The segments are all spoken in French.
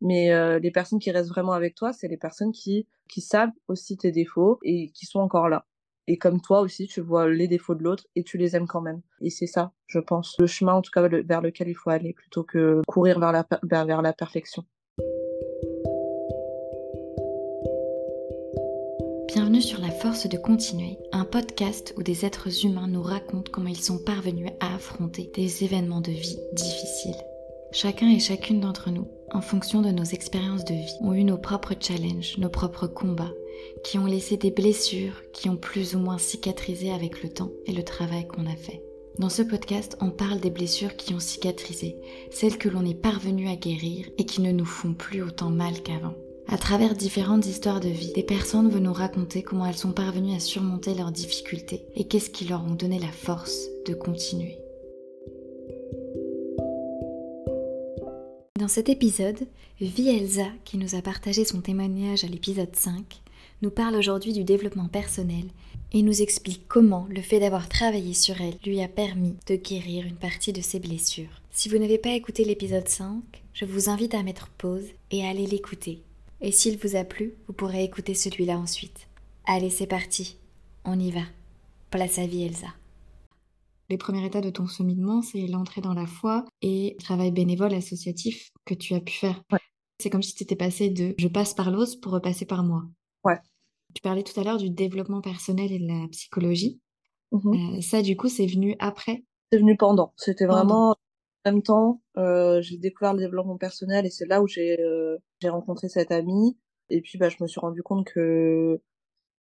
Mais euh, les personnes qui restent vraiment avec toi, c'est les personnes qui, savent aussi tes défauts et qui sont encore là. Et comme toi aussi, tu vois les défauts de l'autre et tu les aimes quand même. Et c'est ça, je pense, le chemin en tout cas vers lequel il faut aller plutôt que courir vers la, vers la perfection. Bienvenue sur La Force de Continuer, un podcast où des êtres humains nous racontent comment ils sont parvenus à affronter des événements de vie difficiles. Chacun et chacune d'entre nous, en fonction de nos expériences de vie, ont eu nos propres challenges, nos propres combats, qui ont laissé des blessures qui ont plus ou moins cicatrisé avec le temps et le travail qu'on a fait. Dans ce podcast, on parle des blessures qui ont cicatrisé, celles que l'on est parvenu à guérir et qui ne nous font plus autant mal qu'avant. À travers différentes histoires de vie, des personnes veulent nous raconter comment elles sont parvenues à surmonter leurs difficultés et qu'est-ce qui leur ont donné la force de continuer. Dans cet épisode, Vi Elsa, qui nous a partagé son témoignage à l'épisode 5, nous parle aujourd'hui du développement personnel et nous explique comment le fait d'avoir travaillé sur elle lui a permis de guérir une partie de ses blessures. Si vous n'avez pas écouté l'épisode 5, je vous invite à mettre pause et à aller l'écouter. Et s'il vous a plu, vous pourrez écouter celui-là ensuite. Allez, c'est parti, on y va. Place à vie. Les premiers états de ton cheminement, c'est l'entrée dans la foi et le travail bénévole associatif que tu as pu faire. C'est comme si tu étais passé de je passe par l'os pour repasser par moi. Ouais. Tu parlais tout à l'heure du développement personnel et de la psychologie. Mmh euh, ça, du coup, c'est venu après? C'est venu pendant. C'était vraiment en même temps. Euh, j'ai découvert le développement personnel et c'est là où j'ai euh, j'ai rencontré cette amie. Et puis, bah, je me suis rendu compte que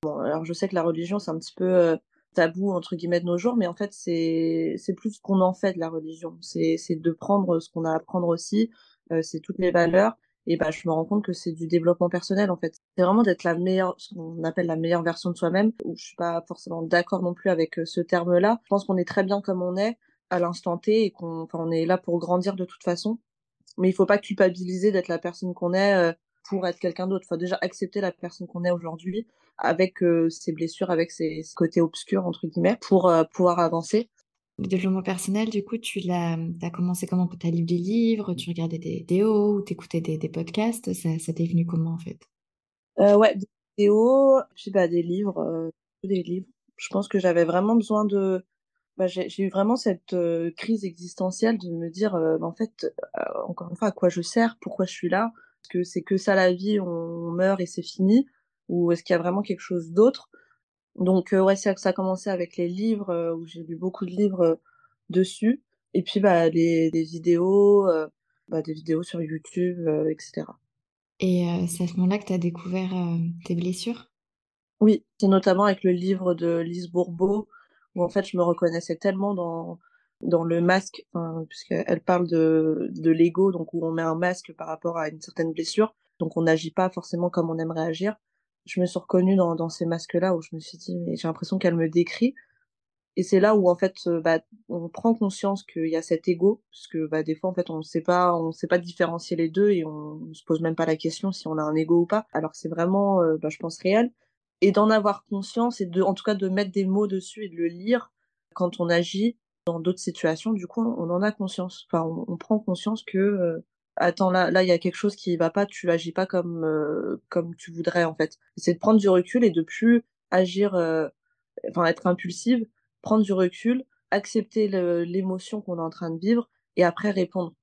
bon, alors je sais que la religion, c'est un petit peu tabou entre guillemets de nos jours mais en fait c'est c'est plus ce qu'on en fait de la religion. C'est c'est de prendre ce qu'on a à apprendre aussi euh, c'est toutes les valeurs. Et bah je me rends compte que c'est du développement personnel en fait. C'est vraiment d'être la meilleure ce qu'on appelle la meilleure version de soi-même où je suis pas forcément d'accord non plus avec euh, ce terme là je pense qu'on est très bien comme on est à l'instant T et qu'on on est là pour grandir de toute façon. Mais il faut pas culpabiliser d'être la personne qu'on est euh, pour être quelqu'un d'autre. Faut déjà accepter la personne qu'on est aujourd'hui avec euh, ses blessures, avec ses, côtés obscurs entre guillemets, pour euh, pouvoir avancer. Le développement personnel, du coup, tu l'as, as commencé comment? Tu as lu des livres, tu regardais des vidéos ou t'écoutais des, des podcasts? Ça, ça t'est venu comment en fait? Euh, Ouais, des vidéos, puis bah, des livres, des livres. Je pense que j'avais vraiment besoin de. Bah, j'ai eu vraiment cette crise existentielle de me dire, en fait, encore une fois, à quoi je sers, pourquoi je suis là, est-ce que c'est que ça la vie, on meurt et c'est fini? Ou est-ce qu'il y a vraiment quelque chose d'autre? Donc euh, ouais, ça, ça a commencé avec les livres euh, où j'ai lu beaucoup de livres euh, dessus. Et puis bah les des vidéos bah, des vidéos sur YouTube etc. Et c'est à ce moment-là que tu as découvert tes blessures? Oui, c'est notamment avec le livre de Lise Bourbeau où en fait je me reconnaissais tellement dans dans le masque, puisqu'elle parle de, de l'ego, donc où on met un masque par rapport à une certaine blessure, donc on n'agit pas forcément comme on aimerait agir je me suis reconnue dans, dans ces masques-là où je me suis dit, mais j'ai l'impression qu'elle me décrit. Et c'est là où en fait, euh, bah, on prend conscience qu'il y a cet ego, parce que bah, des fois en fait, on sait pas, on sait pas différencier les deux et on, ne se pose même pas la question si on a un ego ou pas. Alors c'est vraiment, euh, bah, je pense réel. Et d'en avoir conscience et de, en tout cas, de mettre des mots dessus et de le lire quand on agit dans d'autres situations. Du coup, on en a conscience. Enfin, on, prend conscience que euh, attends là là il y a quelque chose qui va pas tu agis pas comme euh, comme tu voudrais en fait c'est de prendre du recul et de plus agir euh, enfin être impulsive prendre du recul accepter l'émotion qu'on est en train de vivre et après répondre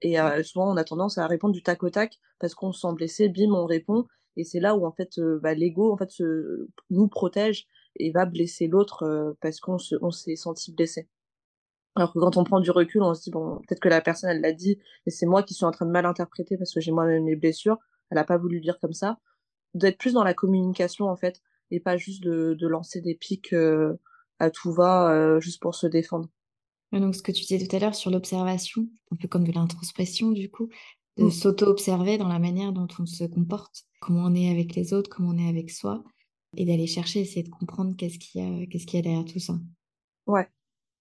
et souvent on a tendance à répondre du tac au tac parce qu'on se sent blessé bim on répond et c'est là où en fait bah, l'ego en fait se, nous protège et va blesser l'autre parce qu'on se on s'est senti blessé alors que quand on prend du recul, on se dit, bon, peut-être que la personne, elle l'a dit, et c'est moi qui suis en train de mal interpréter parce que j'ai moi-même mes blessures. Elle a pas voulu le dire comme ça. D'être plus dans la communication, en fait, et pas juste de, de lancer des pics euh, à tout va, euh, juste pour se défendre. Donc, ce que tu disais tout à l'heure sur l'observation, un peu comme de l'introspection, du coup, de mm. s'auto-observer dans la manière dont on se comporte, comment on est avec les autres, comment on est avec soi, et d'aller chercher, essayer de comprendre qu'est-ce qu'il y a, qu'est-ce qu'il y a derrière tout ça. Ouais,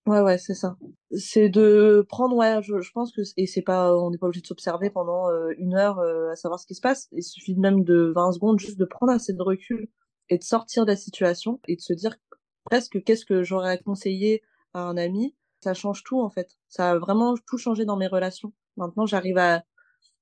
Ouais, ouais, c'est ça. C'est de prendre, ouais, je, je pense que, et c'est pas, on n'est pas obligé de s'observer pendant euh, une heure euh, à savoir ce qui se passe. Il suffit même de 20 secondes juste de prendre assez de recul et de sortir de la situation et de se dire presque qu'est-ce que j'aurais conseillé à un ami. Ça change tout, en fait. Ça a vraiment tout changé dans mes relations. Maintenant, j'arrive à,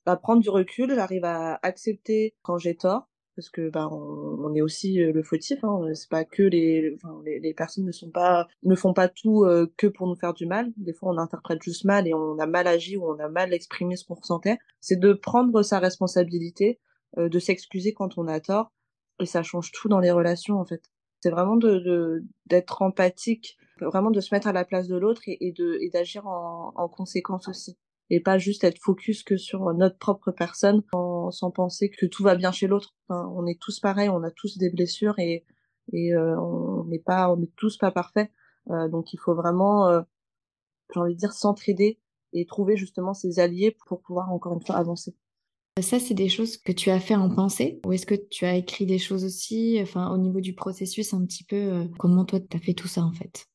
à prendre du recul, j'arrive à accepter quand j'ai tort, parce que bah on, est aussi le fautif. Hein. C'est pas que les, les, personnes ne sont pas, ne font pas tout que pour nous faire du mal. Des fois, on interprète juste mal et on a mal agi ou on a mal exprimé ce qu'on ressentait. C'est de prendre sa responsabilité, de s'excuser quand on a tort, et ça change tout dans les relations en fait. C'est vraiment d'être empathique, vraiment de se mettre à la place de l'autre et, de d'agir en conséquence aussi et pas juste être focus que sur notre propre personne sans, sans penser que tout va bien chez l'autre. Enfin, on est tous pareils, on a tous des blessures et, et euh, on n'est pas, on est tous pas parfaits. Euh, donc il faut vraiment, euh, j'ai envie de dire, s'entraider et trouver justement ses alliés pour pouvoir encore une fois avancer. Ça, c'est des choses que tu as fait en pensée ou est-ce que tu as écrit des choses aussi, enfin au niveau du processus un petit peu, euh, comment toi tu as fait tout ça en fait?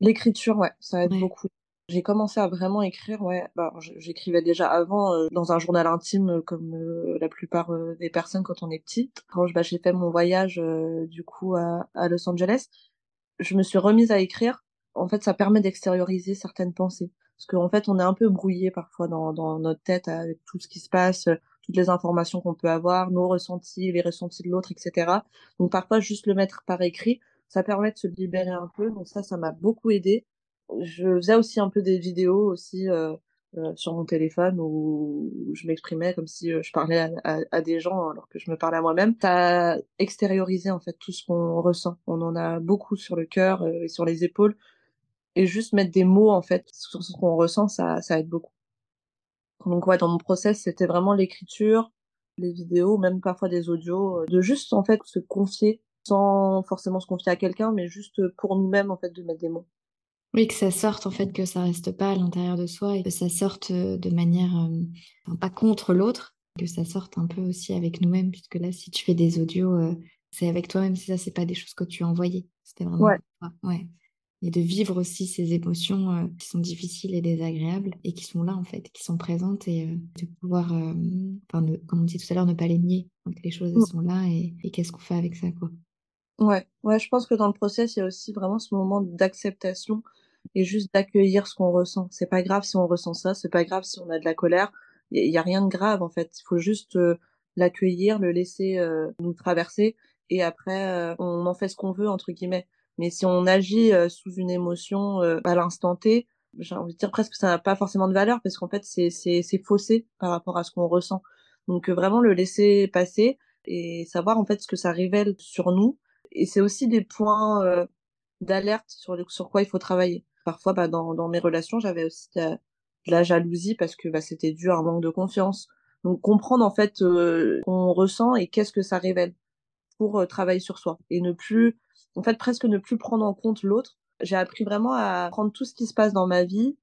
L'écriture, ouais, ça aide beaucoup. J'ai commencé à vraiment écrire, ouais. Bah, j'écrivais déjà avant euh, dans un journal intime euh, comme euh, la plupart des personnes quand on est petite. Quand bah, j'ai fait mon voyage du coup à, à, Los Angeles, je me suis remise à écrire. En fait, ça permet d'extérioriser certaines pensées. Parce qu'en fait, on est un peu brouillé parfois dans, dans notre tête avec tout ce qui se passe, toutes les informations qu'on peut avoir, nos ressentis, les ressentis de l'autre, etc. Donc parfois, juste le mettre par écrit, ça permet de se libérer un peu. Donc ça, ça m'a beaucoup aidé je faisais aussi un peu des vidéos aussi euh, euh, sur mon téléphone où je m'exprimais comme si euh, je parlais à, des gens alors que je me parlais à moi-même. Ça extériorisé en fait tout ce qu'on ressent. On en a beaucoup sur le cœur et sur les épaules et juste mettre des mots en fait sur ce qu'on ressent, ça, ça aide beaucoup. Donc ouais, dans mon process, c'était vraiment l'écriture, les vidéos, même parfois des audios, de juste en fait se confier sans forcément se confier à quelqu'un, mais juste pour nous-mêmes en fait de mettre des mots. Oui, que ça sorte en fait, que ça reste pas à l'intérieur de soi et que ça sorte euh, de manière, euh, pas contre l'autre, que ça sorte un peu aussi avec nous-mêmes, puisque là, si tu fais des audios, euh, c'est avec toi-même, c'est ça, c'est pas des choses que tu as envoyées. C'était vraiment ouais. ouais. Et de vivre aussi ces émotions qui sont difficiles et désagréables et qui sont là en fait, qui sont présentes et de pouvoir, enfin, comme on dit tout à l'heure, ne pas les nier. Donc les choses elles mmh. sont là et, et qu'est-ce qu'on fait avec ça quoi. Ouais, ouais, je pense que dans le process, il y a aussi vraiment ce moment d'acceptation et juste d'accueillir ce qu'on ressent. C'est pas grave si on ressent ça, c'est pas grave si on a de la colère. Il y, a rien de grave en fait. Il faut juste euh, l'accueillir, le laisser euh, nous traverser et après euh, on en fait ce qu'on veut entre guillemets. Mais si on agit sous une émotion à l'instant T, j'ai envie de dire presque que ça n'a pas forcément de valeur parce qu'en fait c'est c'est c'est faussé par rapport à ce qu'on ressent. Donc vraiment le laisser passer et savoir en fait ce que ça révèle sur nous. Et c'est aussi des points d'alerte sur sur quoi il faut travailler. Parfois bah, dans, dans mes relations j'avais aussi de, la jalousie parce que bah, c'était dû à un manque de confiance. Donc comprendre en fait euh, qu'on ressent et qu'est-ce que ça révèle pour euh, travailler sur soi et ne plus en fait presque ne plus prendre en compte l'autre. J'ai appris vraiment à prendre tout ce qui se passe dans ma vie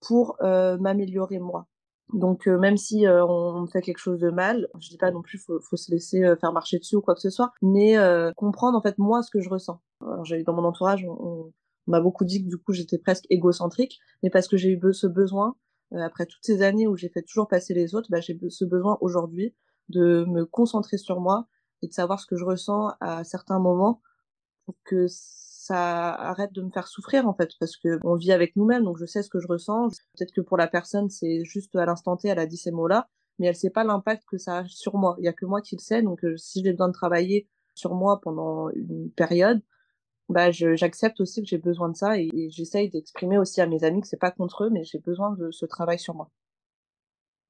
pour euh, m'améliorer moi donc euh, même si euh, on fait quelque chose de mal, je dis pas non plus faut, faut se laisser euh, faire marcher dessus ou quoi que ce soit, mais comprendre en fait moi ce que je ressens. Alors j'ai eu dans mon entourage, on, on m'a beaucoup dit que du coup j'étais presque égocentrique, mais parce que j'ai eu ce besoin, euh, après toutes ces années où j'ai fait toujours passer les autres, bah, j'ai ce besoin aujourd'hui de me concentrer sur moi et de savoir ce que je ressens à certains moments pour que ça arrête de me faire souffrir en fait parce que on vit avec nous-mêmes donc je sais ce que je ressens peut-être que pour la personne c'est juste à l'instant T elle a dit ces mots-là mais elle sait pas l'impact que ça a sur moi il y a que moi qui le sais donc euh, si j'ai besoin de travailler sur moi pendant une période bah j'accepte aussi que j'ai besoin de ça et, j'essaye d'exprimer aussi à mes amis que c'est pas contre eux mais j'ai besoin de ce travail sur moi.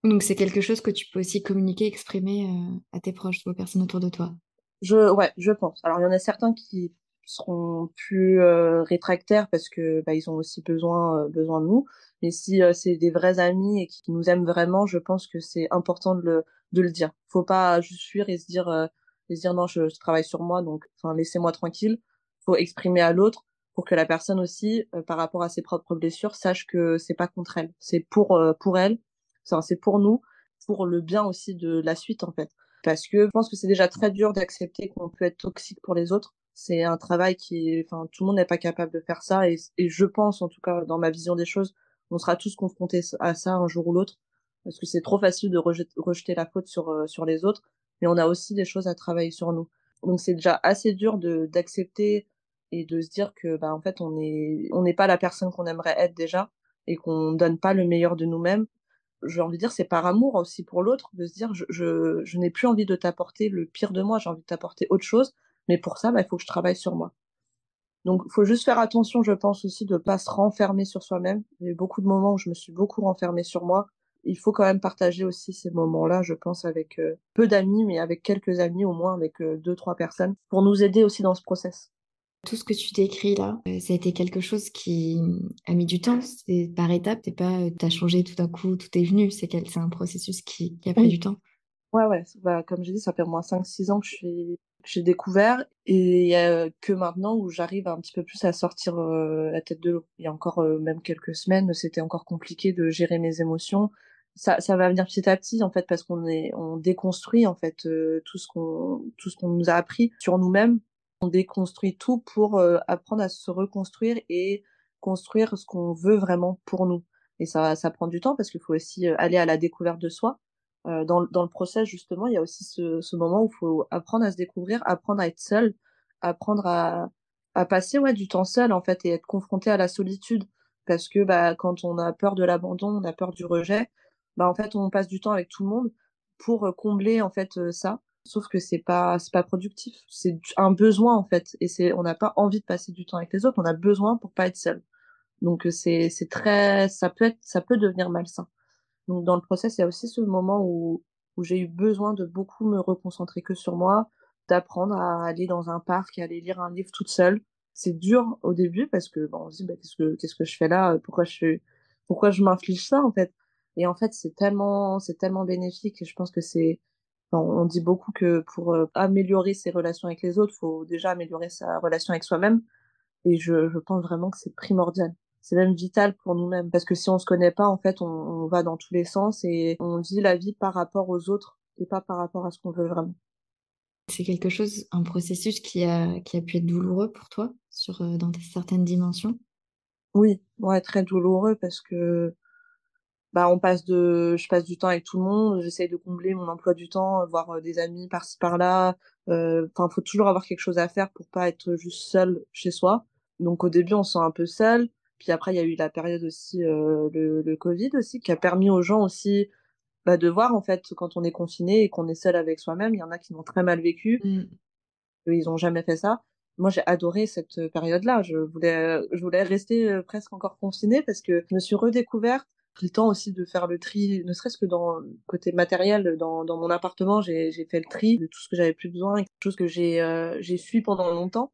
Donc c'est quelque chose que tu peux aussi communiquer, exprimer euh, à tes proches, aux personnes autour de toi? Je ouais, je pense. Alors il y en a certains qui seront plus euh, rétractaires parce que bah, ils ont aussi besoin euh, besoin de nous. Mais si c'est des vrais amis et qui nous aiment vraiment, je pense que c'est important de le de le dire. Faut pas juste fuir et se dire et se dire non, je, je travaille sur moi donc enfin laissez-moi tranquille faut exprimer à l'autre pour que la personne aussi, euh, par rapport à ses propres blessures, sache que c'est pas contre elle, c'est pour euh, pour elle, c'est pour nous, pour le bien aussi de la suite en fait. Parce que je pense que c'est déjà très dur d'accepter qu'on peut être toxique pour les autres. C'est un travail qui, enfin, tout le monde n'est pas capable de faire ça et, je pense, en tout cas, dans ma vision des choses, on sera tous confrontés à ça un jour ou l'autre parce que c'est trop facile de rejeter, la faute sur euh, sur les autres, mais on a aussi des choses à travailler sur nous. Donc c'est déjà assez dur de d'accepter et de se dire que bah en fait on est on n'est pas la personne qu'on aimerait être déjà et qu'on donne pas le meilleur de nous-mêmes j'ai envie de dire, c'est par amour aussi pour l'autre, de se dire, je, je, je n'ai plus envie de t'apporter le pire de moi, j'ai envie de t'apporter autre chose, mais pour ça, bah, il faut que je travaille sur moi. Donc, il faut juste faire attention, je pense aussi, de pas se renfermer sur soi-même. Il y a eu beaucoup de moments où je me suis beaucoup renfermée sur moi. Il faut quand même partager aussi ces moments-là, je pense, avec euh, peu d'amis, mais avec quelques amis, au moins avec euh, deux, trois personnes, pour nous aider aussi dans ce process. Tout ce que tu décris là, euh, ça a été quelque chose qui a mis du temps, c'est par étapes, t'es pas, t'as changé tout d'un coup, tout est venu, c'est c'est un processus qui, qui a pris du temps. Ouais, ouais, bah, comme j'ai dit, ça fait au moins 5-6 ans que je suis j'ai découvert et que maintenant où j'arrive un petit peu plus à sortir euh, la tête de l'eau. Il y a encore euh, même quelques semaines, c'était encore compliqué de gérer mes émotions. Ça, ça va venir petit à petit en fait parce qu'on est on déconstruit en fait euh, tout ce qu'on tout ce qu'on nous a appris sur nous-mêmes. On déconstruit tout pour apprendre à se reconstruire et construire ce qu'on veut vraiment pour nous. Et ça ça prend du temps parce qu'il faut aussi aller à la découverte de soi euh, dans, dans le process justement, il y a aussi ce, ce moment où il faut apprendre à se découvrir, apprendre à être seul, apprendre à, à passer ouais du temps seul en fait et être confronté à la solitude parce que bah quand on a peur de l'abandon, on a peur du rejet, bah en fait on passe du temps avec tout le monde pour euh, combler en fait euh, ça. Sauf que c'est pas c'est pas productif, c'est un besoin en fait et c'est on n'a pas envie de passer du temps avec les autres, on a besoin pour pas être seul. Donc c'est c'est très ça peut être ça peut devenir malsain. Donc dans le process, il y a aussi ce moment où, où j'ai eu besoin de beaucoup me reconcentrer que sur moi, d'apprendre à aller dans un parc et aller lire un livre toute seule. C'est dur au début parce que on se dit bah, qu'est-ce que qu'est-ce que je fais là? Pourquoi je pourquoi je m'inflige ça en fait? Et en fait, c'est tellement c'est tellement bénéfique et je pense que c'est on dit beaucoup que pour euh, améliorer ses relations avec les autres, faut déjà améliorer sa relation avec soi-même. Et je, je pense vraiment que c'est primordial c'est même vital pour nous-mêmes parce que si on se connaît pas en fait on, on, va dans tous les sens et on vit la vie par rapport aux autres et pas par rapport à ce qu'on veut vraiment. C'est quelque chose, un processus qui a qui a pu être douloureux pour toi sur euh, dans certaines dimensions? Oui, ouais, très douloureux parce que bah on passe de je passe du temps avec tout le monde, j'essaye de combler mon emploi du temps, voir euh, des amis par-ci par-là. Euh, enfin, faut toujours avoir quelque chose à faire pour pas être juste seul chez soi. Donc au début, on se sent un peu seul. Puis après, il y a eu la période aussi, euh, le, le Covid aussi, qui a permis aux gens aussi bah, de voir en fait quand on est confiné et qu'on est seul avec soi-même. Il y en a qui l'ont très mal vécu, mmh. ils ont jamais fait ça. Moi, j'ai adoré cette période-là. Je voulais, je voulais rester euh, presque encore confinée parce que je me suis redécouverte. Pris le temps aussi de faire le tri, ne serait-ce que dans le côté matériel, dans, dans mon appartement, j'ai fait le tri de tout ce que j'avais plus besoin, quelque chose que j'ai euh, j'ai fui pendant longtemps.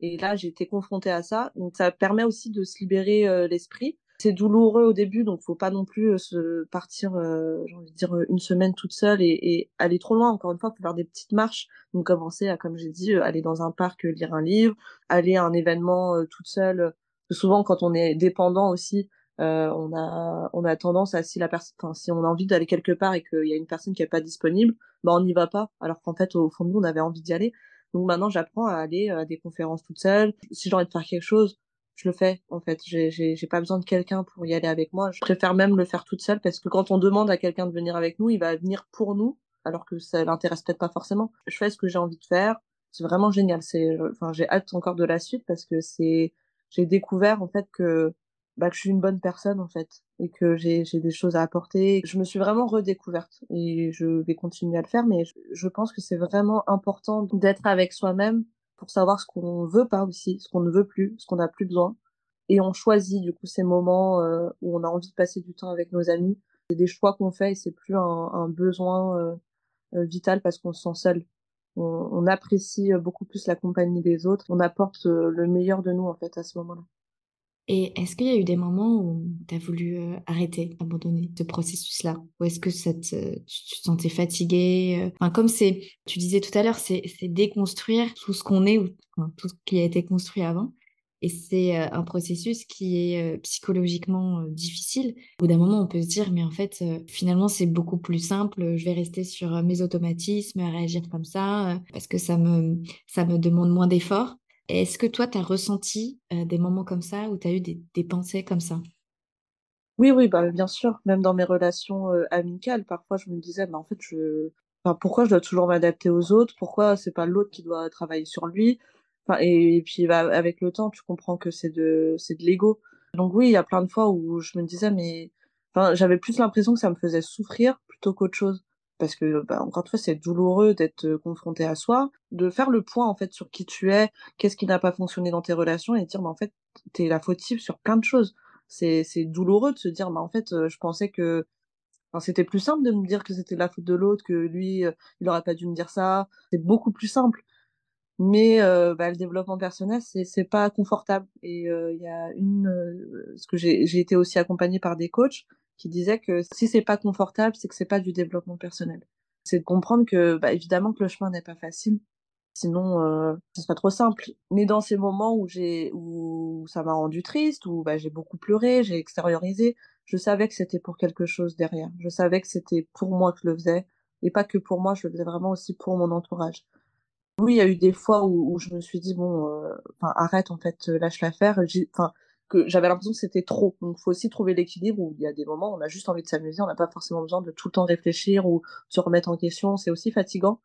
Et là, j'ai été confrontée à ça. Donc, ça permet aussi de se libérer euh, l'esprit. C'est douloureux au début, donc faut pas non plus euh, se partir, euh, j'ai envie de dire, une semaine toute seule et, et, aller trop loin. Encore une fois, faut faire des petites marches. Donc, commencer à, comme j'ai dit, aller dans un parc, lire un livre, aller à un événement toute seule. Souvent, quand on est dépendant aussi, on a on a tendance à si la personne, si on a envie d'aller quelque part et qu'il y a une personne qui est pas disponible, bah on n'y va pas. Alors qu'en fait, au fond de nous, on avait envie d'y aller. Donc maintenant, j'apprends à aller à des conférences toute seule. Si j'ai envie de faire quelque chose, je le fais en fait. J'ai pas besoin de quelqu'un pour y aller avec moi. Je préfère même le faire toute seule parce que quand on demande à quelqu'un de venir avec nous, il va venir pour nous alors que ça l'intéresse peut-être pas forcément. Je fais ce que j'ai envie de faire. C'est vraiment génial. C'est enfin j'ai hâte encore de la suite parce que c'est j'ai découvert en fait que bah, que je suis une bonne personne en fait et que j'ai des choses à apporter. Je me suis vraiment redécouverte et je vais continuer à le faire, mais je, pense que c'est vraiment important d'être avec soi-même pour savoir ce qu'on veut pas aussi, ce qu'on ne veut plus, ce qu'on n'a plus besoin. Et on choisit du coup ces moments euh, où on a envie de passer du temps avec nos amis. C'est des choix qu'on fait et c'est plus un, un besoin euh, euh, vital parce qu'on se sent seul. On, on, apprécie beaucoup plus la compagnie des autres. On apporte le meilleur de nous en fait à ce moment-là. Et est-ce qu'il y a eu des moments où tu as voulu euh, arrêter, abandonner ce processus-là? Ou est-ce que tu te sentais fatigué euh? Comme c'est, tu disais tout à l'heure, c'est déconstruire tout ce qu'on est, ou tout ce qui a été construit avant. Et c'est euh, un processus qui est psychologiquement difficile. Au bout d'un moment, on peut se dire, mais en fait, finalement, c'est beaucoup plus simple. Je vais rester sur mes automatismes, réagir comme ça, parce que ça me, ça me demande moins d'efforts. Est-ce que toi, tu as ressenti euh, des moments comme ça où tu as eu des, pensées comme ça? Oui, oui, bah, bien sûr. Même dans mes relations amicales, parfois je me disais, mais en fait, je... Enfin, pourquoi je dois toujours m'adapter aux autres? Pourquoi c'est pas l'autre qui doit travailler sur lui? Enfin, et, puis bah, avec le temps, tu comprends que c'est de, c'est de l'ego. Donc oui, il y a plein de fois où je me disais, mais enfin, j'avais plus l'impression que ça me faisait souffrir plutôt qu'autre chose. Parce que, bah, encore une fois, c'est douloureux d'être confronté à soi, de faire le point, en fait, sur qui tu es, qu'est-ce qui n'a pas fonctionné dans tes relations et dire, bah, en fait, t'es la fautive sur plein de choses. C'est, c'est douloureux de se dire, bah, en fait, je pensais que, enfin, c'était plus simple de me dire que c'était la faute de l'autre, que lui, il aurait pas dû me dire ça. C'est beaucoup plus simple mais euh, bah, le développement personnel c'est c'est pas confortable et il y a une euh, que j'ai j'ai été aussi accompagnée par des coachs qui disaient que si c'est pas confortable c'est que c'est pas du développement personnel. C'est de comprendre que bah, évidemment que le chemin n'est pas facile. Sinon euh, ce serait trop simple. Mais dans ces moments où j'ai où ça m'a rendu triste où bah, j'ai beaucoup pleuré j'ai extériorisé je savais que c'était pour quelque chose derrière. Je savais que c'était pour moi que je le faisais et pas que pour moi je le faisais vraiment aussi pour mon entourage. Oui, il y a eu des fois où, où je me suis dit bon, euh, arrête en fait, euh, lâche l'affaire. Enfin que j'avais l'impression que c'était trop. Donc faut aussi trouver l'équilibre où il y a des moments où on a juste envie de s'amuser, on n'a pas forcément besoin de tout le temps réfléchir ou se remettre en question. C'est aussi fatigant.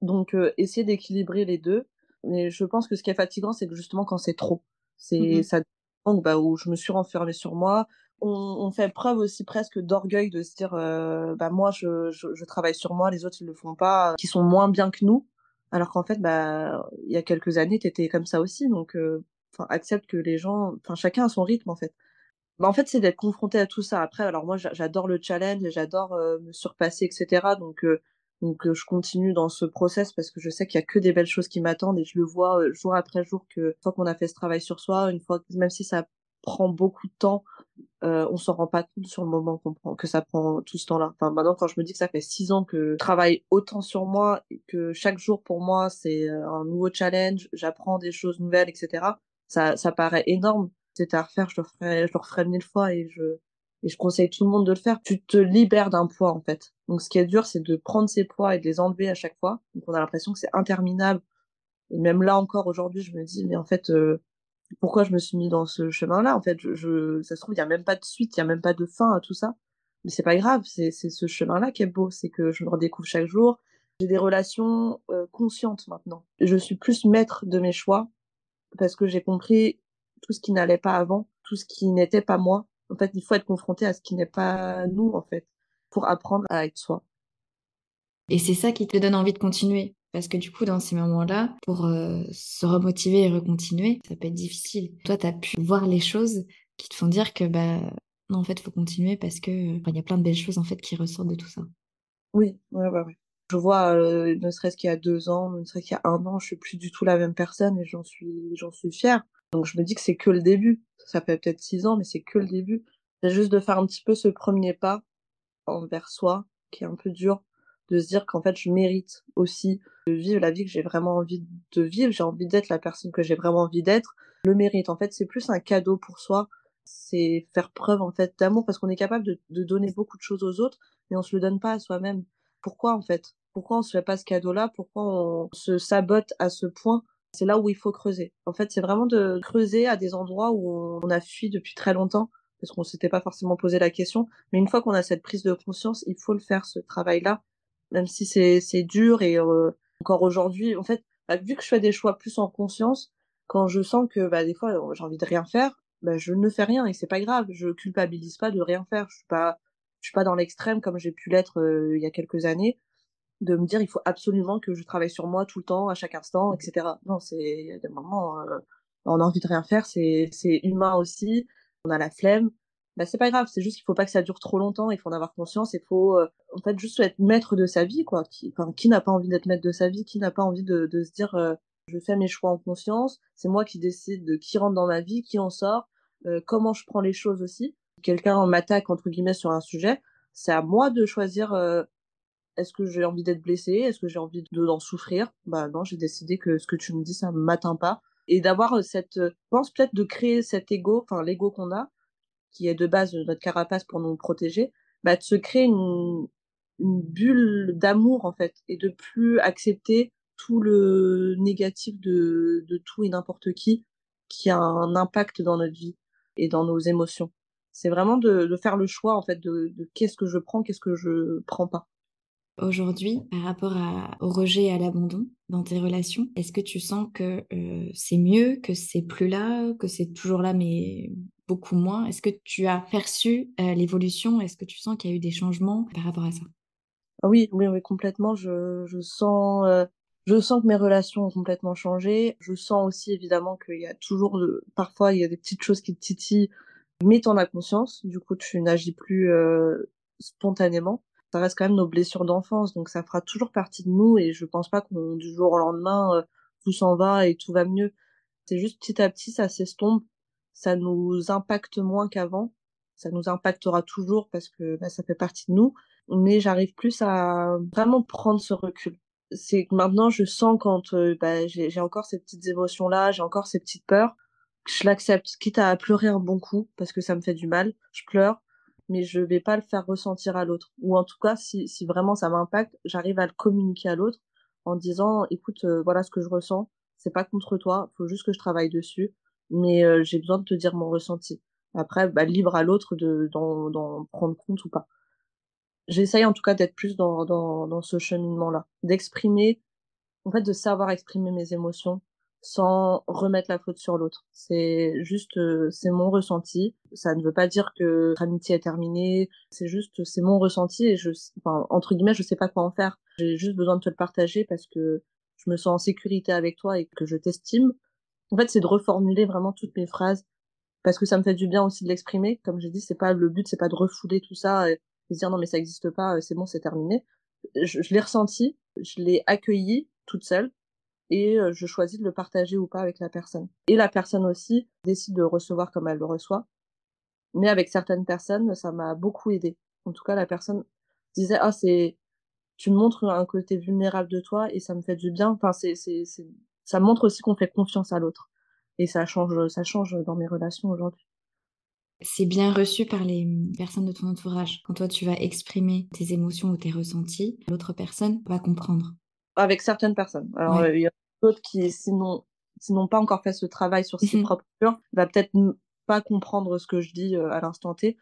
Donc euh, essayer d'équilibrer les deux. Mais je pense que ce qui est fatigant, c'est que justement quand c'est trop, c'est mmh ça donc bah où je me suis renfermée sur moi. On, on fait preuve aussi presque d'orgueil de se dire bah moi je, je, je, travaille sur moi, les autres ils le font pas, qui sont moins bien que nous. Alors qu'en fait, bah, il y a quelques années, t'étais comme ça aussi, donc, euh, enfin, accepte que les gens, enfin, chacun a son rythme, en fait. Bah, en fait, c'est d'être confronté à tout ça. Après, alors moi, j'adore le challenge, j'adore euh, me surpasser, etc. Donc, euh, donc, je continue dans ce process parce que je sais qu'il y a que des belles choses qui m'attendent et je le vois jour après jour que une fois qu'on a fait ce travail sur soi, une fois, même si ça prend beaucoup de temps, euh, on s'en rend pas compte sur le moment qu'on prend, que ça prend tout ce temps-là. Enfin, maintenant, quand je me dis que ça fait six ans que je travaille autant sur moi et que chaque jour pour moi c'est euh, un nouveau challenge, j'apprends des choses nouvelles, etc. Ça, ça paraît énorme. C'était à refaire, je le ferais, je le referais mille fois et je, et je conseille tout le monde de le faire. Tu te libères d'un poids en fait. Donc, ce qui est dur, c'est de prendre ces poids et de les enlever à chaque fois. Donc, on a l'impression que c'est interminable. Et même là encore aujourd'hui, je me dis, mais en fait, euh, pourquoi je me suis mis dans ce chemin-là. En fait, je, je, ça se trouve, il y a même pas de suite, il y a même pas de fin à tout ça. Mais c'est pas grave, c'est ce chemin-là qui est beau, c'est que je me redécouvre chaque jour. J'ai des relations euh, conscientes maintenant. Je suis plus maître de mes choix parce que j'ai compris tout ce qui n'allait pas avant, tout ce qui n'était pas moi. En fait, il faut être confronté à ce qui n'est pas nous, en fait, pour apprendre à être soi. Et c'est ça qui te donne envie de continuer. Parce que du coup, dans ces moments-là, pour euh, se remotiver et recontinuer, ça peut être difficile. Toi, tu as pu voir les choses qui te font dire que, bah, non, en fait, il faut continuer parce que il y a plein de belles choses, en fait, qui ressortent de tout ça. Oui, ouais, ouais, ouais. Je vois, euh, ne serait-ce qu'il y a deux ans, ne serait-ce qu'il y a un an, je suis plus du tout la même personne et j'en suis, j'en suis fière. Donc, je me dis que c'est que le début. Ça fait peut-être six ans, mais c'est que le début. C'est juste de faire un petit peu ce premier pas envers soi, qui est un peu dur, de se dire qu'en fait, je mérite aussi de vivre la vie que j'ai vraiment envie de vivre, j'ai envie d'être la personne que j'ai vraiment envie d'être. Le mérite, en fait, c'est plus un cadeau pour soi, c'est faire preuve en fait d'amour parce qu'on est capable de, de, donner beaucoup de choses aux autres, mais on se le donne pas à soi-même. Pourquoi en fait? Pourquoi on se fait pas ce cadeau-là? Pourquoi on se sabote à ce point? C'est là où il faut creuser. En fait, c'est vraiment de creuser à des endroits où on a fui depuis très longtemps parce qu'on s'était pas forcément posé la question. Mais une fois qu'on a cette prise de conscience, il faut le faire ce travail-là, même si c'est dur et euh, encore aujourd'hui, en fait, bah, vu que je fais des choix plus en conscience, quand je sens que bah, des fois j'ai envie de rien faire, bah, je ne fais rien et c'est pas grave. Je culpabilise pas de rien faire. Je suis pas, je suis pas dans l'extrême comme j'ai pu l'être euh, il y a quelques années, de me dire il faut absolument que je travaille sur moi tout le temps, à chaque instant, etc. Non, c'est des moments, euh, on a envie de rien faire, c'est c'est humain aussi. On a la flemme bah c'est pas grave, c'est juste qu'il faut pas que ça dure trop longtemps, il faut en avoir conscience, il faut euh, en fait juste être maître de sa vie quoi. Qui, qui n'a pas envie d'être maître de sa vie, qui n'a pas envie de, se dire je fais mes choix en conscience, c'est moi qui décide de qui rentre dans ma vie, qui en sort, comment je prends les choses aussi. Quelqu'un m'attaque entre guillemets sur un sujet, c'est à moi de choisir est-ce que j'ai envie d'être blessé, est-ce que j'ai envie de d'en souffrir? Bah non, j'ai décidé que ce que tu me dis ça m'atteint pas et d'avoir cette pense peut-être de créer cet ego, enfin l'ego qu'on a qui est de base notre carapace pour nous protéger, bah, de se créer une, une bulle d'amour en fait et de plus accepter tout le négatif de, de tout et n'importe qui qui a un impact dans notre vie et dans nos émotions. C'est vraiment de, de, faire le choix en fait de, de qu'est-ce que je prends, qu'est-ce que je prends pas. Aujourd'hui, par rapport à, au rejet et à l'abandon dans tes relations, est-ce que tu sens que euh, c'est mieux, que c'est plus là, que c'est toujours là mais beaucoup moins? Est-ce que tu as perçu l'évolution? Est-ce que tu sens qu'il y a eu des changements par rapport à ça? Ah Oui, oui, oui, complètement. Je, je sens, je sens que mes relations ont complètement changé. Je sens aussi évidemment qu'il y a toujours, parfois, il y a des petites choses qui te titillent, mais t'en as conscience. Du coup, tu n'agis plus spontanément ça reste quand même nos blessures d'enfance, donc ça fera toujours partie de nous et je pense pas qu'on du jour au lendemain tout s'en va et tout va mieux. C'est juste petit à petit ça s'estompe, ça nous impacte moins qu'avant, ça nous impactera toujours parce que bah, ça fait partie de nous, mais j'arrive plus à vraiment prendre ce recul. C'est que maintenant je sens quand bah, j'ai encore ces petites émotions là, j'ai encore ces petites peurs, je l'accepte, quitte à pleurer un bon coup parce que ça me fait du mal, je pleure, mais je vais pas le faire ressentir à l'autre. Ou en tout cas, si, si vraiment ça m'impacte, j'arrive à le communiquer à l'autre en disant, écoute, euh, voilà ce que je ressens, c'est pas contre toi, faut juste que je travaille dessus, mais euh, j'ai besoin de te dire mon ressenti. Après, bah, libre à l'autre de d'en prendre compte ou pas. J'essaye en tout cas d'être plus dans, dans, dans ce cheminement-là, d'exprimer, en fait, de savoir exprimer mes émotions, sans remettre la faute sur l'autre. C'est juste, euh, c'est mon ressenti. Ça ne veut pas dire que notre amitié est terminée. C'est juste, c'est mon ressenti et je, enfin, entre guillemets, je sais pas quoi en faire. J'ai juste besoin de te le partager parce que je me sens en sécurité avec toi et que je t'estime. En fait, c'est de reformuler vraiment toutes mes phrases parce que ça me fait du bien aussi de l'exprimer. Comme j'ai dit, c'est pas le but, c'est pas de refouler tout ça et de dire non mais ça existe pas, c'est bon, c'est terminé. Je, je l'ai ressenti, je l'ai accueilli toute seule et je choisis de le partager ou pas avec la personne. Et la personne aussi décide de recevoir comme elle le reçoit. Mais avec certaines personnes, ça m'a beaucoup aidé. En tout cas, la personne disait ah c'est tu montres un côté vulnérable de toi et ça me fait du bien. Enfin c'est c'est ça montre aussi qu'on fait confiance à l'autre et ça change ça change dans mes relations aujourd'hui. C'est bien reçu par les mmh, personnes de ton entourage. Quand toi tu vas exprimer tes émotions ou tes ressentis, l'autre personne va comprendre avec certaines personnes. Alors, il y a d'autres qui, sinon, sinon pas encore fait ce travail sur ses mmh propres va peut-être pas comprendre ce que je dis à l'instant T,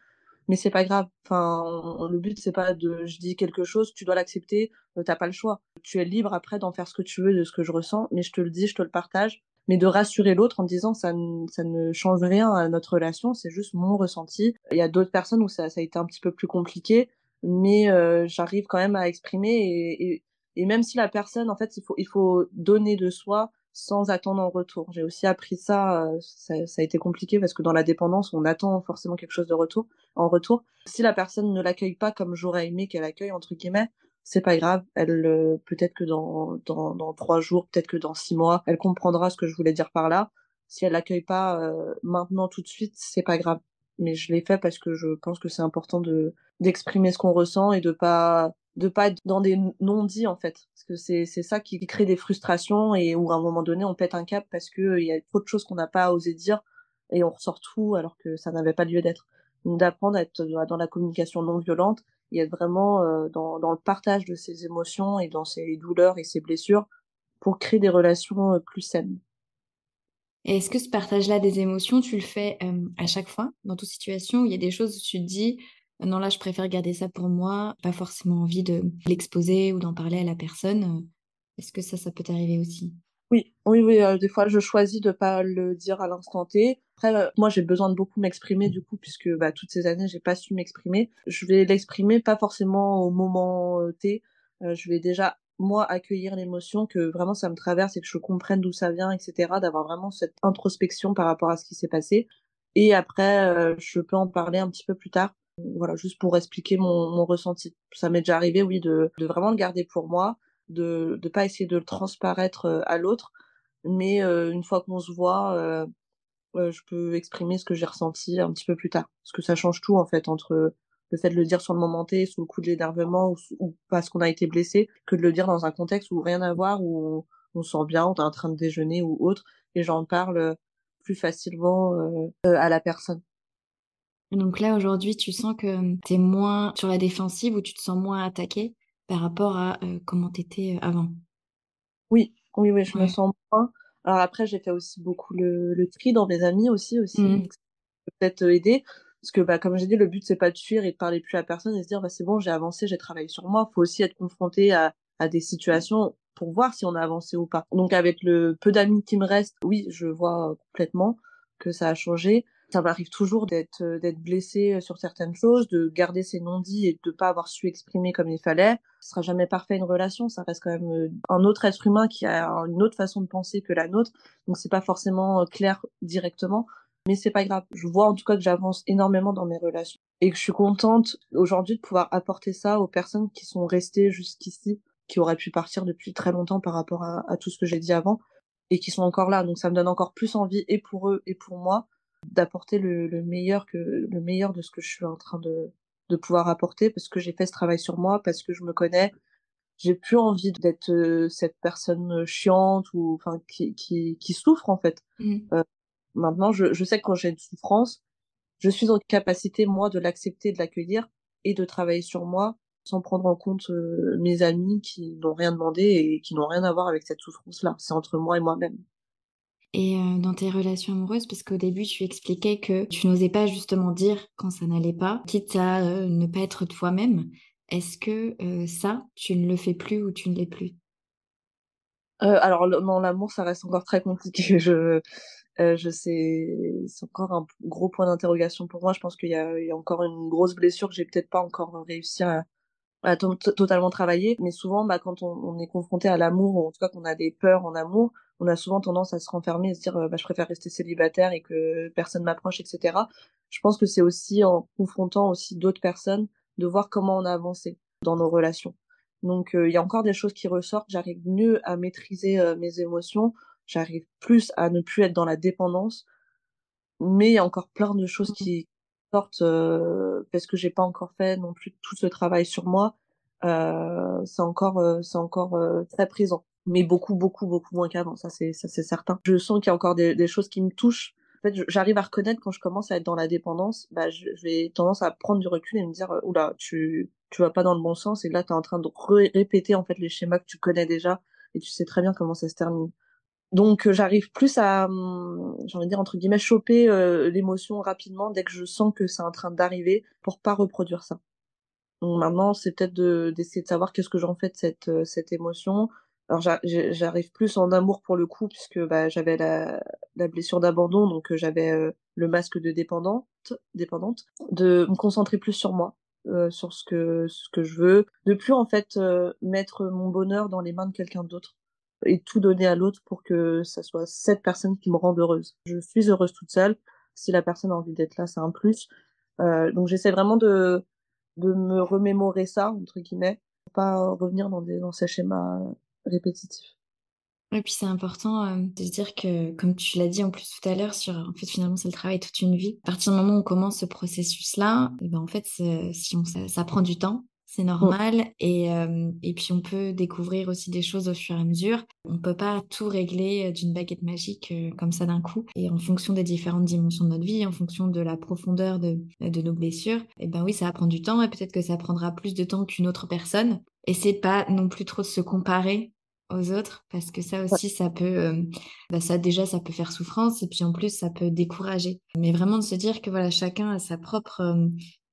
mais c'est pas grave. Enfin, le but c'est pas de, je dis quelque chose, tu dois l'accepter, t'as pas le choix. Tu es libre après d'en faire ce que tu veux de ce que je ressens, mais je te le dis, je te le partage. Mais de rassurer l'autre en disant ça, ça ne change rien à notre relation, c'est juste mon ressenti. Il y a d'autres personnes où ça, ça a été un petit peu plus compliqué, mais j'arrive quand même à exprimer et, et et même si la personne, en fait, il faut, il faut donner de soi sans attendre en retour. J'ai aussi appris ça, euh, ça, ça, a été compliqué parce que dans la dépendance, on attend forcément quelque chose de retour, en retour. Si la personne ne l'accueille pas comme j'aurais aimé qu'elle accueille, entre guillemets, c'est pas grave. Elle, euh, peut-être que dans, dans, dans trois jours, peut-être que dans six mois, elle comprendra ce que je voulais dire par là. Si elle l'accueille pas euh, maintenant tout de suite, c'est pas grave. Mais je l'ai fait parce que je pense que c'est important de d'exprimer ce qu'on ressent et de pas de pas être dans des non-dits en fait. Parce que c'est c'est ça qui crée des frustrations et où à un moment donné on pète un cap parce que il y a trop de choses qu'on n'a pas osé dire et on ressort tout alors que ça n'avait pas lieu d'être. Donc d'apprendre à être dans la communication non violente et être vraiment euh, dans dans le partage de ses émotions et dans ses douleurs et ses blessures pour créer des relations euh, plus saines. Est-ce que ce partage-là des émotions, tu le fais euh, à chaque fois, dans toute situation où il y a des choses où tu te dis, non, là, je préfère garder ça pour moi, pas forcément envie de l'exposer ou d'en parler à la personne. Euh, est-ce que ça, ça peut t'arriver aussi? Oui, oui, oui. Euh, des fois, je choisis de pas le dire à l'instant T. Après, euh, moi, j'ai besoin de beaucoup m'exprimer du coup, puisque bah, toutes ces années, j'ai pas su m'exprimer. Je vais l'exprimer pas forcément au moment T. je vais déjà moi accueillir l'émotion que vraiment ça me traverse et que je comprenne d'où ça vient, etc. D'avoir vraiment cette introspection par rapport à ce qui s'est passé. Et après, je peux en parler un petit peu plus tard voilà, juste pour expliquer mon, mon ressenti. Ça m'est déjà arrivé, oui, de, de vraiment le garder pour moi, de ne pas essayer de le transparaître euh, à l'autre, mais euh, une fois qu'on se voit, euh, je peux exprimer ce que j'ai ressenti un petit peu plus tard. Parce que ça change tout, en fait, entre le fait de le dire sur le moment T, sous le coup de l'énervement, ou, ou, parce qu'on a été blessé, que de le dire dans un contexte où rien à voir, où on, on se sent bien, on est en train de déjeuner ou autre, et j'en parle plus facilement à la personne. Donc là, aujourd'hui, tu sens que tu es moins sur la défensive ou tu te sens moins attaqué par rapport à comment tu étais avant? Oui, oui, oui, je me sens moins. Alors après, j'ai fait aussi beaucoup le, le tri dans mes amis aussi, aussi. Mmh. Donc ça peut peut-être aider. Parce que, bah, comme j'ai dit, le but, c'est pas de fuir et de parler plus à personne et se dire, bah, c'est bon, j'ai avancé, j'ai travaillé sur moi. faut aussi être confronté à, à des situations pour voir si on a avancé ou pas. Donc, avec le peu d'amis qui me restent, oui, je vois complètement que ça a changé ça m'arrive toujours d'être euh, d'être blessée euh, sur certaines choses, de garder ses non-dits et de pas avoir su exprimer comme il fallait. Ce sera jamais parfait une relation, ça reste quand même euh, un autre être humain qui a une autre façon de penser que la nôtre, donc c'est pas forcément clair directement, mais c'est pas grave. Je vois en tout cas que j'avance énormément dans mes relations et que je suis contente aujourd'hui de pouvoir apporter ça aux personnes qui sont restées jusqu'ici, qui auraient pu partir depuis très longtemps par rapport à tout ce que j'ai dit avant et qui sont encore là. Donc ça me donne encore plus envie et pour eux et pour moi d'apporter le, le, meilleur que le meilleur de ce que je suis en train de, de pouvoir apporter parce que j'ai fait ce travail sur moi, parce que je me connais. J'ai plus envie d'être euh, cette personne chiante ou enfin qui, qui, qui souffre en fait. Mmh. Euh, maintenant, je, je sais que quand j'ai une souffrance, je suis en capacité moi de l'accepter, de l'accueillir et de travailler sur moi sans prendre en compte euh, mes amis qui n'ont rien demandé et qui n'ont rien à voir avec cette souffrance-là. C'est entre moi et moi-même et euh, dans tes relations amoureuses Parce qu'au début, tu expliquais que tu n'osais pas justement dire quand ça n'allait pas, quitte à euh, ne pas être toi-même. Est-ce que euh, ça, tu ne le fais plus ou tu ne l'es plus? Alors, l'amour, ça reste encore très compliqué. Je, je sais, c'est encore un gros point d'interrogation pour moi. Je pense qu'il y, y, a encore une grosse blessure que j'ai peut-être pas encore réussi à, totalement travailler. Mais souvent, bah, quand on, on est confronté à l'amour, ou en tout cas qu'on a des peurs en amour, on a souvent tendance à se renfermer et se dire euh, bah, je préfère rester célibataire et que personne m'approche, etc. Je pense que c'est aussi en confrontant aussi d'autres personnes de voir comment on a avancé dans nos relations. Donc euh, il y a encore des choses qui ressortent, j'arrive mieux à maîtriser euh, mes émotions, j'arrive plus à ne plus être dans la dépendance, mais il y a encore plein de choses qui sortent parce que j'ai pas encore fait non plus tout ce travail sur moi. c'est encore c'est encore très présent mais beaucoup, beaucoup, beaucoup moins qu'avant. Ça, c'est, ça, c'est certain. Je sens qu'il y a encore des, des, choses qui me touchent. En fait, j'arrive à reconnaître quand je commence à être dans la dépendance, bah, je, vais tendance à prendre du recul et me dire, oula, tu, tu vas pas dans le bon sens et là, tu es en train de répéter, en fait, les schémas que tu connais déjà et tu sais très bien comment ça se termine. Donc, euh, j'arrive plus à, hum, j'ai envie de dire, entre guillemets, choper euh, l'émotion rapidement dès que je sens que c'est en train d'arriver pour pas reproduire ça. Donc maintenant, c'est peut-être de, d'essayer de savoir qu'est-ce que j'en fais de cette, euh, cette émotion, alors j'arrive plus en amour pour le coup puisque bah, j'avais la, la, blessure d'abandon, donc j'avais le masque de dépendante, dépendante, de me concentrer plus sur moi, euh, sur ce que ce que je veux, de plus en fait mettre mon bonheur dans les mains de quelqu'un d'autre et tout donner à l'autre pour que ça soit cette personne qui me rende heureuse. Je suis heureuse toute seule. Si la personne a envie d'être là, c'est un plus. donc j'essaie vraiment de de me remémorer ça entre guillemets, pour pas revenir dans des dans ces schémas répétitif. Et puis c'est important de se dire que, comme tu l'as dit en plus tout à l'heure, sur en fait finalement c'est le travail toute une vie. À partir du moment où on commence ce processus-là, et ben en fait si on, ça, prend du temps, c'est normal. Et, et puis on peut découvrir aussi des choses au fur et à mesure. On peut pas tout régler d'une baguette magique comme ça d'un coup. Et en fonction des différentes dimensions de notre vie, en fonction de la profondeur de, de nos blessures, et ben oui, ça va prendre du temps et peut-être que ça prendra plus de temps qu'une autre personne. Essayez de pas non plus trop se comparer aux autres parce que ça aussi ça peut bah ça déjà ça peut faire souffrance et puis en plus ça peut décourager mais vraiment de se dire que voilà chacun a sa propre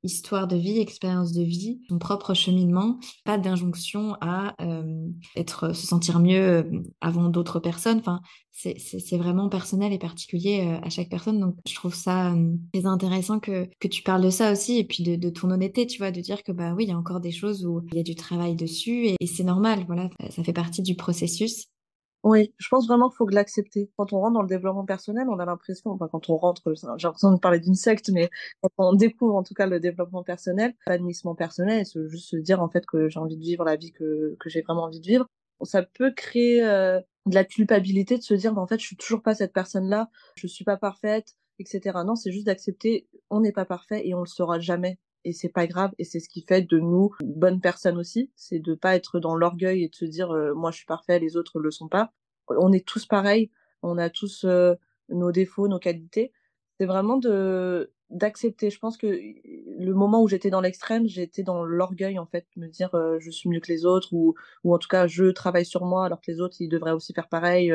histoire de vie, expérience de vie, son propre cheminement, pas d'injonction à euh, être, se sentir mieux euh, avant d'autres personnes. Enfin, c'est vraiment personnel et particulier euh, à chaque personne. Donc, je trouve ça très intéressant que, que tu parles de ça aussi et puis de, de, ton honnêteté, tu vois, de dire que bah oui, il y a encore des choses où il y a du travail dessus et, et c'est normal. Voilà, ça fait partie du processus. Oui, je pense vraiment qu'il faut l'accepter. Quand on rentre dans le développement personnel, on a l'impression, enfin quand on rentre, j'ai l'impression de parler d'une secte, mais quand on découvre en tout cas le développement personnel, l'épanouissement personnel, et juste se dire en fait que j'ai envie de vivre la vie que, que j'ai vraiment envie de vivre, ça peut créer euh, de la culpabilité de se dire, en fait, je suis toujours pas cette personne-là, je suis pas parfaite, etc. Non, c'est juste d'accepter, on n'est pas parfait et on le sera jamais et c'est pas grave et c'est ce qui fait de nous bonnes personnes aussi c'est de pas être dans l'orgueil et de se dire euh, moi je suis parfait les autres le sont pas. On est tous pareils on a tous euh, nos défauts nos qualités. C'est vraiment de d'accepter. Je pense que le moment où j'étais dans l'extrême j'étais dans l'orgueil en fait me dire euh, je suis mieux que les autres ou ou en tout cas je travaille sur moi alors que les autres ils devraient aussi faire pareil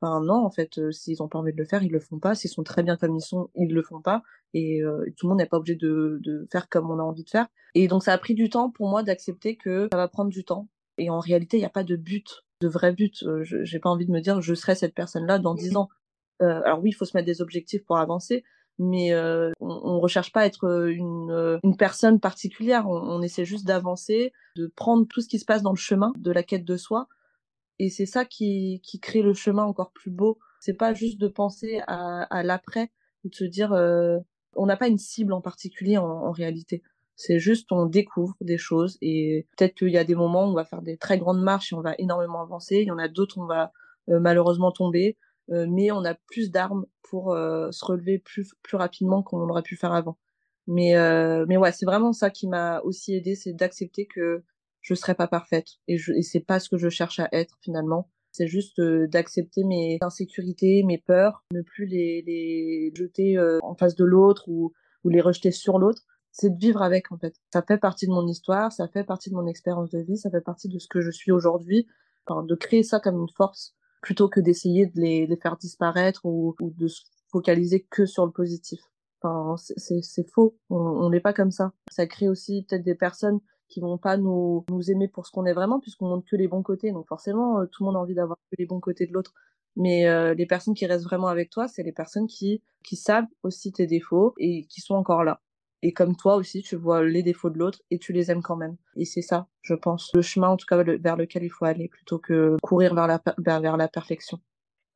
Enfin non, en fait, euh, s'ils ont pas envie de le faire, ils le font pas. S'ils sont très bien comme ils sont, ils le font pas. Et euh, tout le monde n'est pas obligé de, de faire comme on a envie de faire. Et donc ça a pris du temps pour moi d'accepter que ça va prendre du temps. Et en réalité, il n'y a pas de but, de vrai but. Euh, j'ai pas envie de me dire je serai cette personne-là dans dix ans. alors oui, il faut se mettre des objectifs pour avancer, mais euh, on, on recherche pas à être euh, une, euh, une personne particulière. On, on essaie juste d'avancer, de prendre tout ce qui se passe dans le chemin de la quête de soi, et c'est ça qui, qui crée le chemin encore plus beau. C'est pas juste de penser à, à l'après ou de se dire euh, on n'a pas une cible en particulier en, en réalité. C'est juste on découvre des choses et peut-être qu'il y a des moments où on va faire des très grandes marches et on va énormément avancer. Il y en a d'autres où on va euh, malheureusement tomber, euh, mais on a plus d'armes pour euh, se relever plus plus rapidement qu'on l'aurait pu faire avant. Mais euh, mais ouais, c'est vraiment ça qui m'a aussi aidé, c'est d'accepter que je serai pas parfaite et je et c'est pas ce que je cherche à être finalement. C'est juste euh, d'accepter mes insécurités, mes peurs, ne plus les les jeter euh, en face de l'autre ou ou les rejeter sur l'autre. C'est de vivre avec en fait. Ça fait partie de mon histoire, ça fait partie de mon expérience de vie, ça fait partie de ce que je suis aujourd'hui. Enfin, de créer ça comme une force plutôt que d'essayer de les, les faire disparaître ou, ou de se focaliser que sur le positif. Enfin, c'est faux. On n'est pas comme ça. Ça crée aussi peut-être des personnes qui vont pas nous, nous aimer pour ce qu'on est vraiment, puisqu'on montre que les bons côtés. Donc forcément, euh, tout le monde a envie d'avoir que les bons côtés de l'autre. Mais euh, les personnes qui restent vraiment avec toi, c'est les personnes qui, qui savent aussi tes défauts et qui sont encore là. Et comme toi aussi, tu vois les défauts de l'autre et tu les aimes quand même. Et c'est ça, je pense, le chemin en tout cas vers lequel il faut aller plutôt que courir vers la, vers, vers la perfection.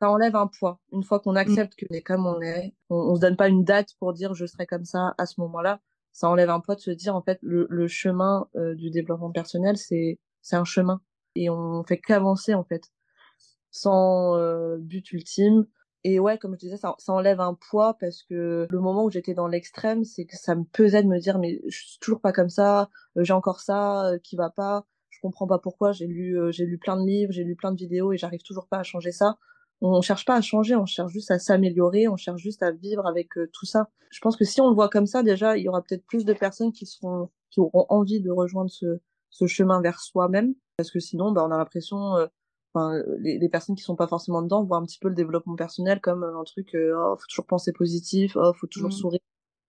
Ça enlève un poids. Une fois qu'on accepte mmh. qu'on est comme on est, on, on se donne pas une date pour dire je serai comme ça à ce moment-là ça enlève un poids de se dire en fait le, le chemin euh, du développement personnel c'est c'est un chemin. Et on fait qu'avancer en fait. Sans euh, but ultime. Et ouais comme je disais ça, ça enlève un poids parce que le moment où j'étais dans l'extrême c'est que ça me pesait de me dire mais je suis toujours pas comme ça euh, j'ai encore ça euh, qui va pas je comprends pas pourquoi j'ai lu euh, j'ai lu plein de livres j'ai lu plein de vidéos et j'arrive toujours pas à changer ça on cherche pas à changer, on cherche juste à s'améliorer, on cherche juste à vivre avec euh, tout ça. Je pense que si on le voit comme ça, déjà, il y aura peut-être plus de personnes qui seront, qui auront envie de rejoindre ce, ce chemin vers soi-même, parce que sinon, bah, on a l'impression, euh, enfin, les, les, personnes qui sont pas forcément dedans voient un petit peu le développement personnel comme un truc, euh, oh, faut toujours penser positif, oh, faut toujours mmh. sourire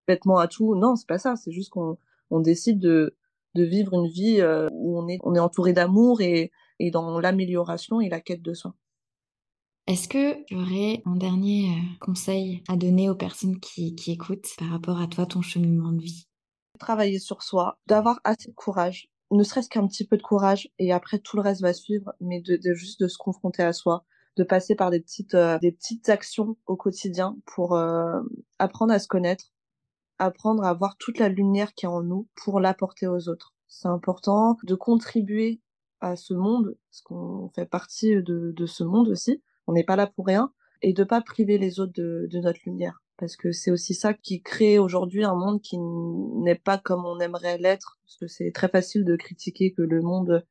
bêtement à tout. Non, c'est pas ça. C'est juste qu'on on décide de de vivre une vie euh, où on est on est entouré d'amour et et dans l'amélioration et la quête de soi. Est-ce que tu aurais un dernier euh, conseil à donner aux personnes qui, écoutent par rapport à toi, ton cheminement de vie? Travailler sur soi, d'avoir assez de courage, ne serait-ce qu'un petit peu de courage, et après tout le reste va suivre, mais de, juste de se confronter à soi, de passer par des petites, euh, des petites actions au quotidien pour euh, apprendre à se connaître, apprendre à voir toute la lumière qui est en nous pour l'apporter aux autres. C'est important de contribuer à ce monde, parce qu'on fait partie de ce monde aussi, on n'est pas là pour rien, et de pas priver les autres de, de notre lumière. Parce que c'est aussi ça qui crée aujourd'hui un monde qui n'est pas comme on aimerait l'être. Parce que c'est très facile de critiquer que le monde,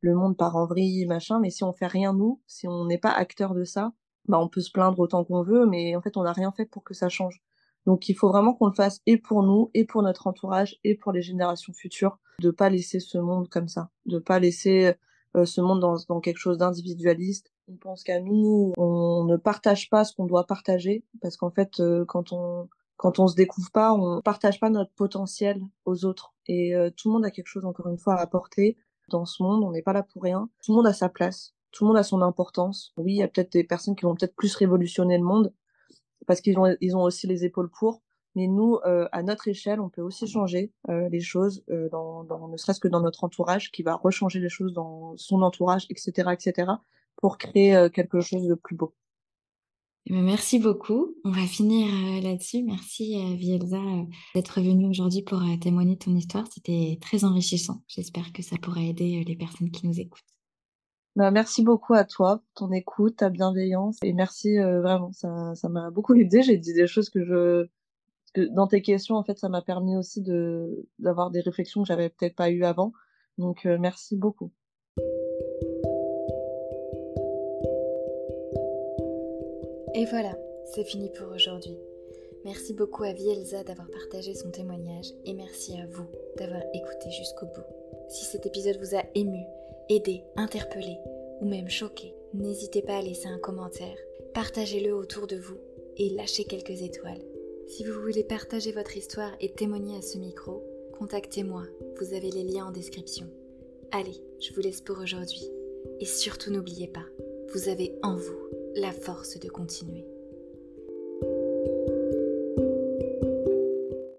le monde part en vrille, machin. Mais si on fait rien nous, si on n'est pas acteur de ça, bah on peut se plaindre autant qu'on veut, mais en fait on n'a rien fait pour que ça change. Donc il faut vraiment qu'on le fasse et pour nous, et pour notre entourage, et pour les générations futures, de pas laisser ce monde comme ça, de pas laisser euh, ce monde dans, dans quelque chose d'individualiste, on pense qu'à nous, on ne partage pas ce qu'on doit partager, parce qu'en fait, euh, quand on quand on se découvre pas, on partage pas notre potentiel aux autres. Et euh, tout le monde a quelque chose, encore une fois, à apporter dans ce monde. On n'est pas là pour rien. Tout le monde a sa place. Tout le monde a son importance. Oui, il y a peut-être des personnes qui vont peut-être plus révolutionner le monde parce qu'ils ont ils ont aussi les épaules pour. Mais nous, euh, à notre échelle, on peut aussi changer euh, les choses, euh, dans, dans, ne serait-ce que dans notre entourage, qui va rechanger les choses dans son entourage, etc., etc pour créer euh, quelque chose de plus beau. Eh ben, merci beaucoup. On va finir euh, là-dessus. Merci euh, Vielza d'être venue aujourd'hui pour témoigner de ton histoire. C'était très enrichissant. J'espère que ça pourra aider les personnes qui nous écoutent. Bah, merci beaucoup à toi pour ton écoute, ta bienveillance et merci vraiment. Ça, ça m'a beaucoup aidé. J'ai dit des choses que je que dans tes questions en fait, ça m'a permis aussi de d'avoir des réflexions que j'avais peut-être pas eues avant. Donc merci beaucoup. Et voilà, c'est fini pour aujourd'hui. Merci beaucoup à Vielza d'avoir partagé son témoignage et merci à vous d'avoir écouté jusqu'au bout. Si cet épisode vous a ému, aidé, interpellé ou même choqué, n'hésitez pas à laisser un commentaire, partagez-le autour de vous et lâchez quelques étoiles. Si vous voulez partager votre histoire et témoigner à ce micro, contactez-moi, vous avez les liens en description. Allez, je vous laisse pour aujourd'hui. Et surtout n'oubliez pas, vous avez en vous la force de continuer.